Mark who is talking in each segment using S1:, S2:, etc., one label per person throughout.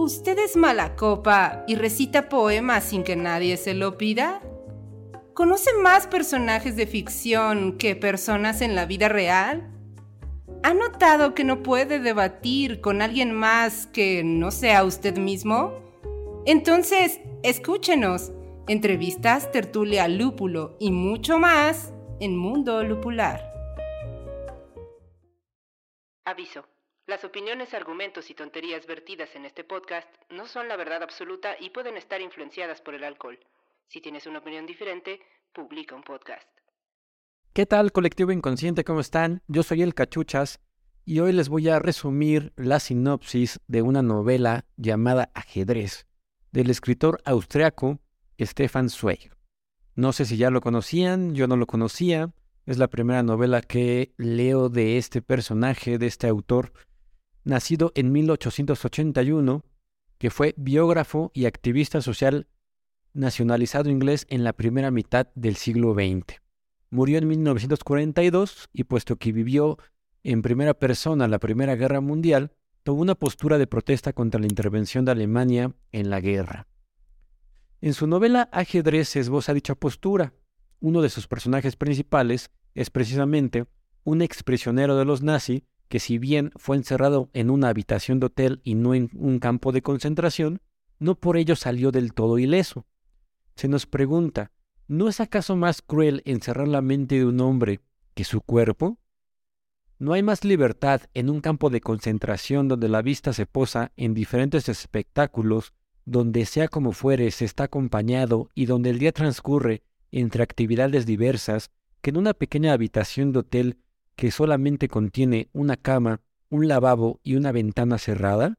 S1: ¿Usted es mala copa y recita poemas sin que nadie se lo pida? ¿Conoce más personajes de ficción que personas en la vida real? ¿Ha notado que no puede debatir con alguien más que no sea usted mismo? Entonces, escúchenos. Entrevistas, tertulia, lúpulo y mucho más en Mundo Lupular. Aviso. Las opiniones, argumentos y tonterías vertidas en este podcast no son la verdad absoluta y pueden estar influenciadas por el alcohol. Si tienes una opinión diferente, publica un podcast.
S2: ¿Qué tal, colectivo inconsciente? ¿Cómo están? Yo soy el Cachuchas y hoy les voy a resumir la sinopsis de una novela llamada Ajedrez del escritor austriaco Stefan Zweig. No sé si ya lo conocían, yo no lo conocía. Es la primera novela que leo de este personaje, de este autor, nacido en 1881, que fue biógrafo y activista social nacionalizado inglés en la primera mitad del siglo XX. Murió en 1942 y puesto que vivió en primera persona la Primera Guerra Mundial, tomó una postura de protesta contra la intervención de Alemania en la guerra. En su novela Ajedrez se esboza dicha postura. Uno de sus personajes principales es precisamente un exprisionero de los nazis que si bien fue encerrado en una habitación de hotel y no en un campo de concentración, no por ello salió del todo ileso. Se nos pregunta, ¿no es acaso más cruel encerrar la mente de un hombre que su cuerpo? No hay más libertad en un campo de concentración donde la vista se posa en diferentes espectáculos, donde sea como fuere se está acompañado y donde el día transcurre entre actividades diversas, que en una pequeña habitación de hotel que solamente contiene una cama, un lavabo y una ventana cerrada?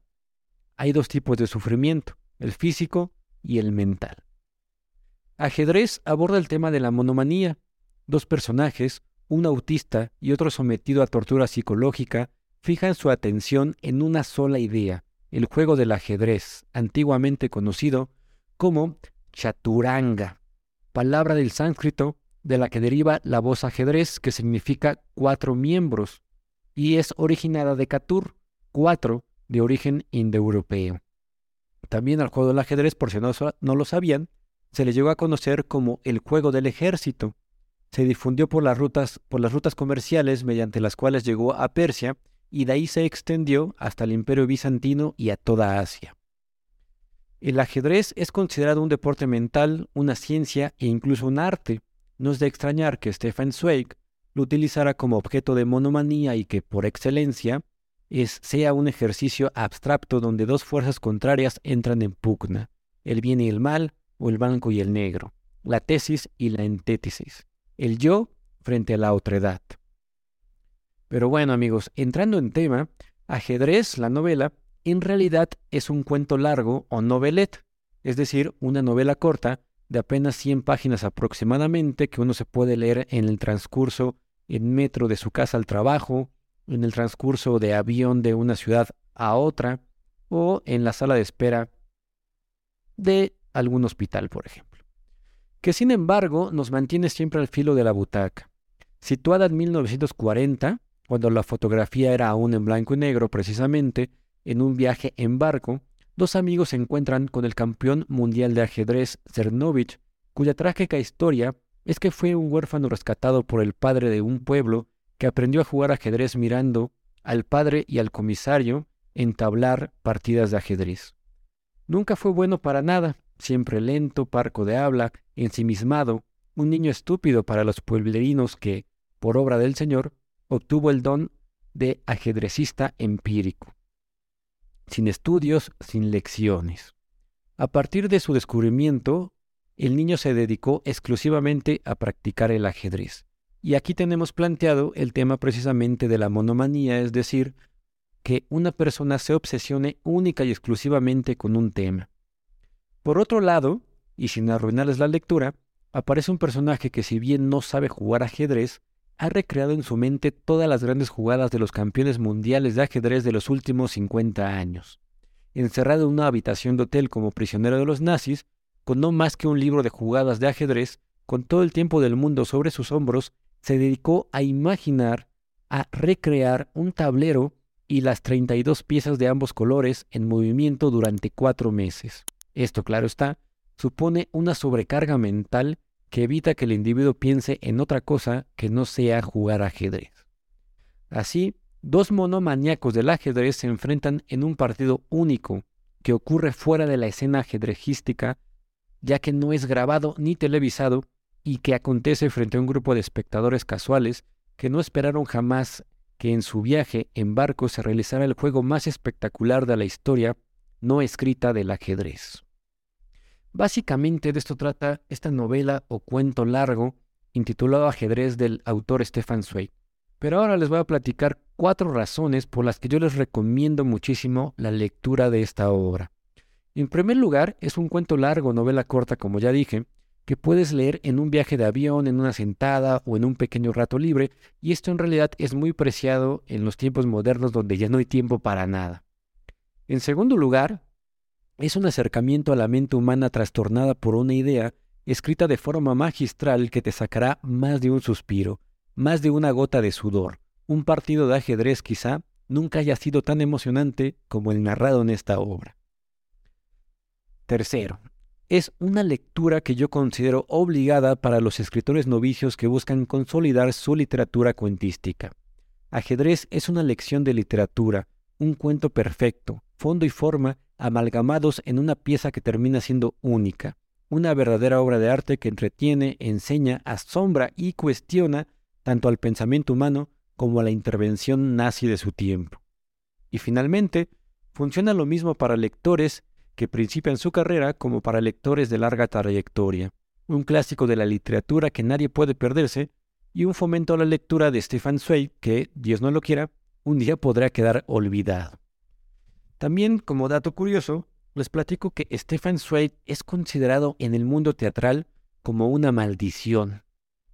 S2: Hay dos tipos de sufrimiento, el físico y el mental. Ajedrez aborda el tema de la monomanía. Dos personajes, un autista y otro sometido a tortura psicológica, fijan su atención en una sola idea, el juego del ajedrez, antiguamente conocido como chaturanga, palabra del sánscrito de la que deriva la voz ajedrez, que significa cuatro miembros, y es originada de Catur, cuatro de origen indoeuropeo. También al juego del ajedrez, por si no, no lo sabían, se le llegó a conocer como el juego del ejército. Se difundió por las rutas, por las rutas comerciales mediante las cuales llegó a Persia y de ahí se extendió hasta el imperio bizantino y a toda Asia. El ajedrez es considerado un deporte mental, una ciencia e incluso un arte, no es de extrañar que Stefan Zweig lo utilizara como objeto de monomanía y que, por excelencia, es, sea un ejercicio abstracto donde dos fuerzas contrarias entran en pugna, el bien y el mal, o el blanco y el negro, la tesis y la antítesis, el yo frente a la otredad. Pero bueno amigos, entrando en tema, Ajedrez, la novela, en realidad es un cuento largo o novelette, es decir, una novela corta de apenas 100 páginas aproximadamente que uno se puede leer en el transcurso en metro de su casa al trabajo, en el transcurso de avión de una ciudad a otra o en la sala de espera de algún hospital, por ejemplo. Que sin embargo nos mantiene siempre al filo de la butaca. Situada en 1940, cuando la fotografía era aún en blanco y negro precisamente, en un viaje en barco, dos amigos se encuentran con el campeón mundial de ajedrez Cernovich, cuya trágica historia es que fue un huérfano rescatado por el padre de un pueblo que aprendió a jugar ajedrez mirando al padre y al comisario entablar partidas de ajedrez. Nunca fue bueno para nada, siempre lento, parco de habla, ensimismado, un niño estúpido para los pueblerinos que, por obra del Señor, obtuvo el don de ajedrecista empírico sin estudios, sin lecciones. A partir de su descubrimiento, el niño se dedicó exclusivamente a practicar el ajedrez. Y aquí tenemos planteado el tema precisamente de la monomanía, es decir, que una persona se obsesione única y exclusivamente con un tema. Por otro lado, y sin arruinarles la lectura, aparece un personaje que si bien no sabe jugar ajedrez, ha recreado en su mente todas las grandes jugadas de los campeones mundiales de ajedrez de los últimos 50 años. Encerrado en una habitación de hotel como prisionero de los nazis, con no más que un libro de jugadas de ajedrez, con todo el tiempo del mundo sobre sus hombros, se dedicó a imaginar, a recrear un tablero y las 32 piezas de ambos colores en movimiento durante cuatro meses. Esto, claro está, supone una sobrecarga mental que evita que el individuo piense en otra cosa que no sea jugar ajedrez. Así, dos monomaníacos del ajedrez se enfrentan en un partido único que ocurre fuera de la escena ajedrecística, ya que no es grabado ni televisado y que acontece frente a un grupo de espectadores casuales que no esperaron jamás que en su viaje en barco se realizara el juego más espectacular de la historia no escrita del ajedrez. Básicamente de esto trata esta novela o cuento largo intitulado Ajedrez del autor Stefan Zweig. Pero ahora les voy a platicar cuatro razones por las que yo les recomiendo muchísimo la lectura de esta obra. En primer lugar, es un cuento largo, novela corta, como ya dije, que puedes leer en un viaje de avión, en una sentada o en un pequeño rato libre, y esto en realidad es muy preciado en los tiempos modernos donde ya no hay tiempo para nada. En segundo lugar, es un acercamiento a la mente humana trastornada por una idea escrita de forma magistral que te sacará más de un suspiro, más de una gota de sudor. Un partido de ajedrez quizá nunca haya sido tan emocionante como el narrado en esta obra. Tercero, es una lectura que yo considero obligada para los escritores novicios que buscan consolidar su literatura cuentística. Ajedrez es una lección de literatura, un cuento perfecto, fondo y forma amalgamados en una pieza que termina siendo única, una verdadera obra de arte que entretiene, enseña, asombra y cuestiona tanto al pensamiento humano como a la intervención nazi de su tiempo. Y finalmente, funciona lo mismo para lectores que principian su carrera como para lectores de larga trayectoria, un clásico de la literatura que nadie puede perderse y un fomento a la lectura de Stefan Zweig que, Dios no lo quiera, un día podrá quedar olvidado. También, como dato curioso, les platico que Stefan Zweig es considerado en el mundo teatral como una maldición.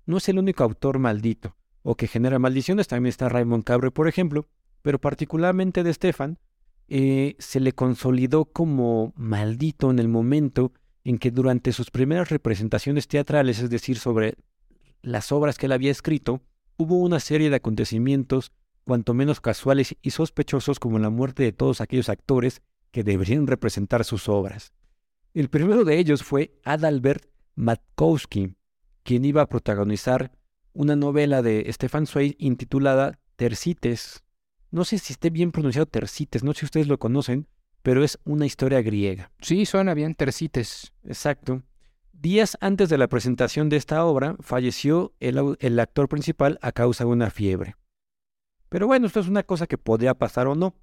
S2: No es el único autor maldito, o que genera maldiciones, también está Raymond Cabre, por ejemplo, pero particularmente de Stefan, eh, se le consolidó como maldito en el momento en que durante sus primeras representaciones teatrales, es decir, sobre las obras que él había escrito, hubo una serie de acontecimientos cuanto menos casuales y sospechosos como la muerte de todos aquellos actores que deberían representar sus obras. El primero de ellos fue Adalbert Matkowski, quien iba a protagonizar una novela de Stefan Zweig intitulada Tercites, no sé si esté bien pronunciado Tercites, no sé si ustedes lo conocen, pero es una historia griega.
S3: Sí, suena bien Tercites.
S2: Exacto. Días antes de la presentación de esta obra, falleció el, el actor principal a causa de una fiebre. Pero bueno, esto es una cosa que podría pasar o no.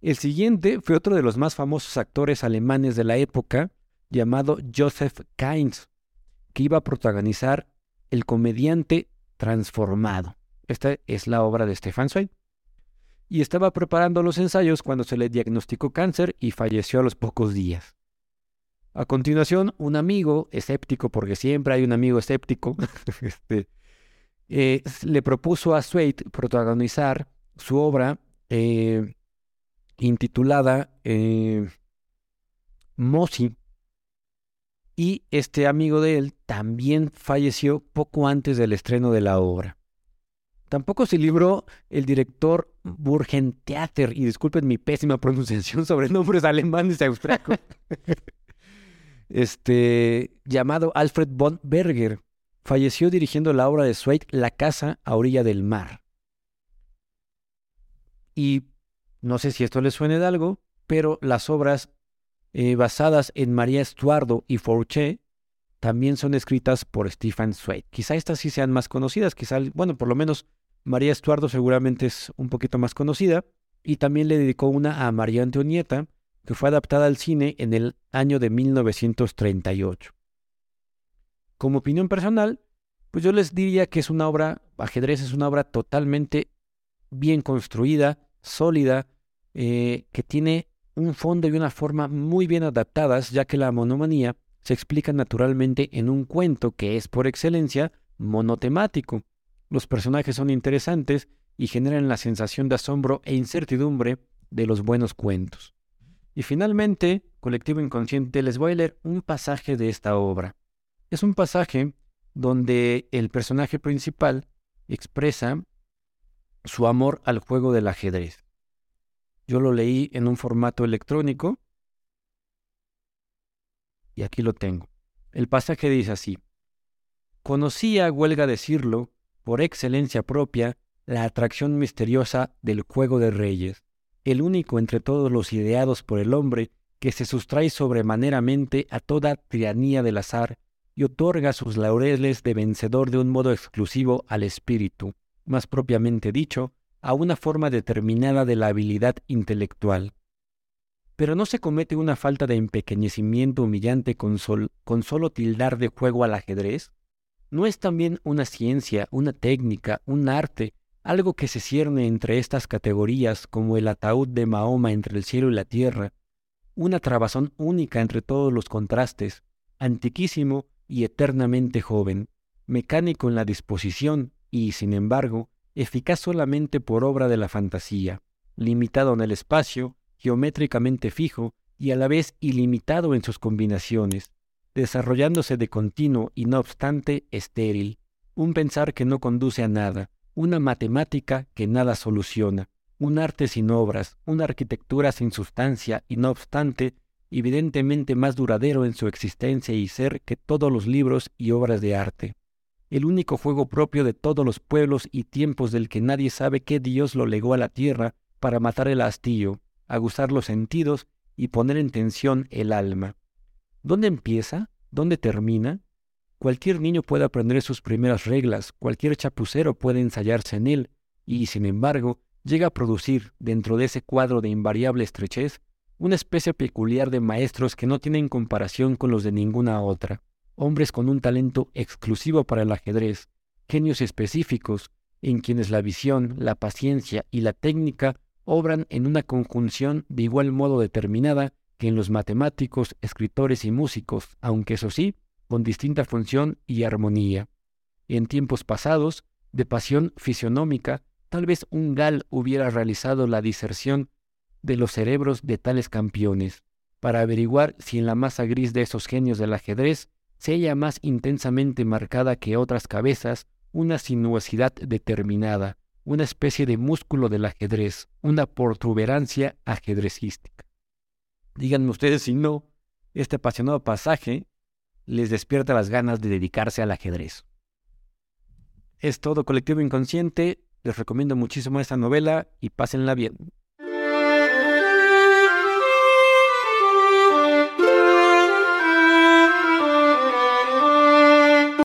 S2: El siguiente fue otro de los más famosos actores alemanes de la época, llamado Joseph Kainz, que iba a protagonizar El comediante transformado. Esta es la obra de Stefan Zweig y estaba preparando los ensayos cuando se le diagnosticó cáncer y falleció a los pocos días. A continuación, un amigo escéptico, porque siempre hay un amigo escéptico, este, eh, le propuso a Sweet protagonizar su obra eh, intitulada eh, Mosi. Y este amigo de él también falleció poco antes del estreno de la obra. Tampoco se libró el director Burgentheater, y disculpen mi pésima pronunciación sobre nombres alemanes y austriacos, este, llamado Alfred von Berger. Falleció dirigiendo la obra de Zweig La casa a orilla del mar. Y no sé si esto les suene de algo, pero las obras eh, basadas en María Estuardo y Forché también son escritas por Stefan Zweig. Quizá estas sí sean más conocidas, quizá, bueno, por lo menos María Estuardo seguramente es un poquito más conocida, y también le dedicó una a María Antonieta, que fue adaptada al cine en el año de 1938. Como opinión personal, pues yo les diría que es una obra, ajedrez es una obra totalmente bien construida, sólida, eh, que tiene un fondo y una forma muy bien adaptadas, ya que la monomanía se explica naturalmente en un cuento que es por excelencia monotemático. Los personajes son interesantes y generan la sensación de asombro e incertidumbre de los buenos cuentos. Y finalmente, colectivo inconsciente, les voy a leer un pasaje de esta obra. Es un pasaje donde el personaje principal expresa su amor al juego del ajedrez. Yo lo leí en un formato electrónico y aquí lo tengo. El pasaje dice así. Conocía, huelga decirlo, por excelencia propia, la atracción misteriosa del juego de reyes, el único entre todos los ideados por el hombre que se sustrae sobremaneramente a toda tiranía del azar y otorga sus laureles de vencedor de un modo exclusivo al espíritu, más propiamente dicho, a una forma determinada de la habilidad intelectual. Pero no se comete una falta de empequeñecimiento humillante con, con solo tildar de juego al ajedrez? ¿No es también una ciencia, una técnica, un arte, algo que se cierne entre estas categorías como el ataúd de Mahoma entre el cielo y la tierra, una trabazón única entre todos los contrastes, antiquísimo y eternamente joven, mecánico en la disposición y, sin embargo, eficaz solamente por obra de la fantasía, limitado en el espacio, geométricamente fijo y a la vez ilimitado en sus combinaciones, desarrollándose de continuo y no obstante estéril, un pensar que no conduce a nada, una matemática que nada soluciona, un arte sin obras, una arquitectura sin sustancia y no obstante evidentemente más duradero en su existencia y ser que todos los libros y obras de arte. El único juego propio de todos los pueblos y tiempos del que nadie sabe qué Dios lo legó a la tierra para matar el hastío, aguzar los sentidos y poner en tensión el alma. ¿Dónde empieza? ¿Dónde termina? Cualquier niño puede aprender sus primeras reglas, cualquier chapucero puede ensayarse en él, y sin embargo llega a producir, dentro de ese cuadro de invariable estrechez, una especie peculiar de maestros que no tienen comparación con los de ninguna otra, hombres con un talento exclusivo para el ajedrez, genios específicos, en quienes la visión, la paciencia y la técnica obran en una conjunción de igual modo determinada que en los matemáticos, escritores y músicos, aunque eso sí, con distinta función y armonía. En tiempos pasados, de pasión fisionómica, tal vez un gal hubiera realizado la diserción de los cerebros de tales campeones, para averiguar si en la masa gris de esos genios del ajedrez se halla más intensamente marcada que otras cabezas una sinuosidad determinada, una especie de músculo del ajedrez, una protuberancia ajedrecística. Díganme ustedes si no, este apasionado pasaje les despierta las ganas de dedicarse al ajedrez. Es todo colectivo inconsciente, les recomiendo muchísimo esta novela y pásenla bien.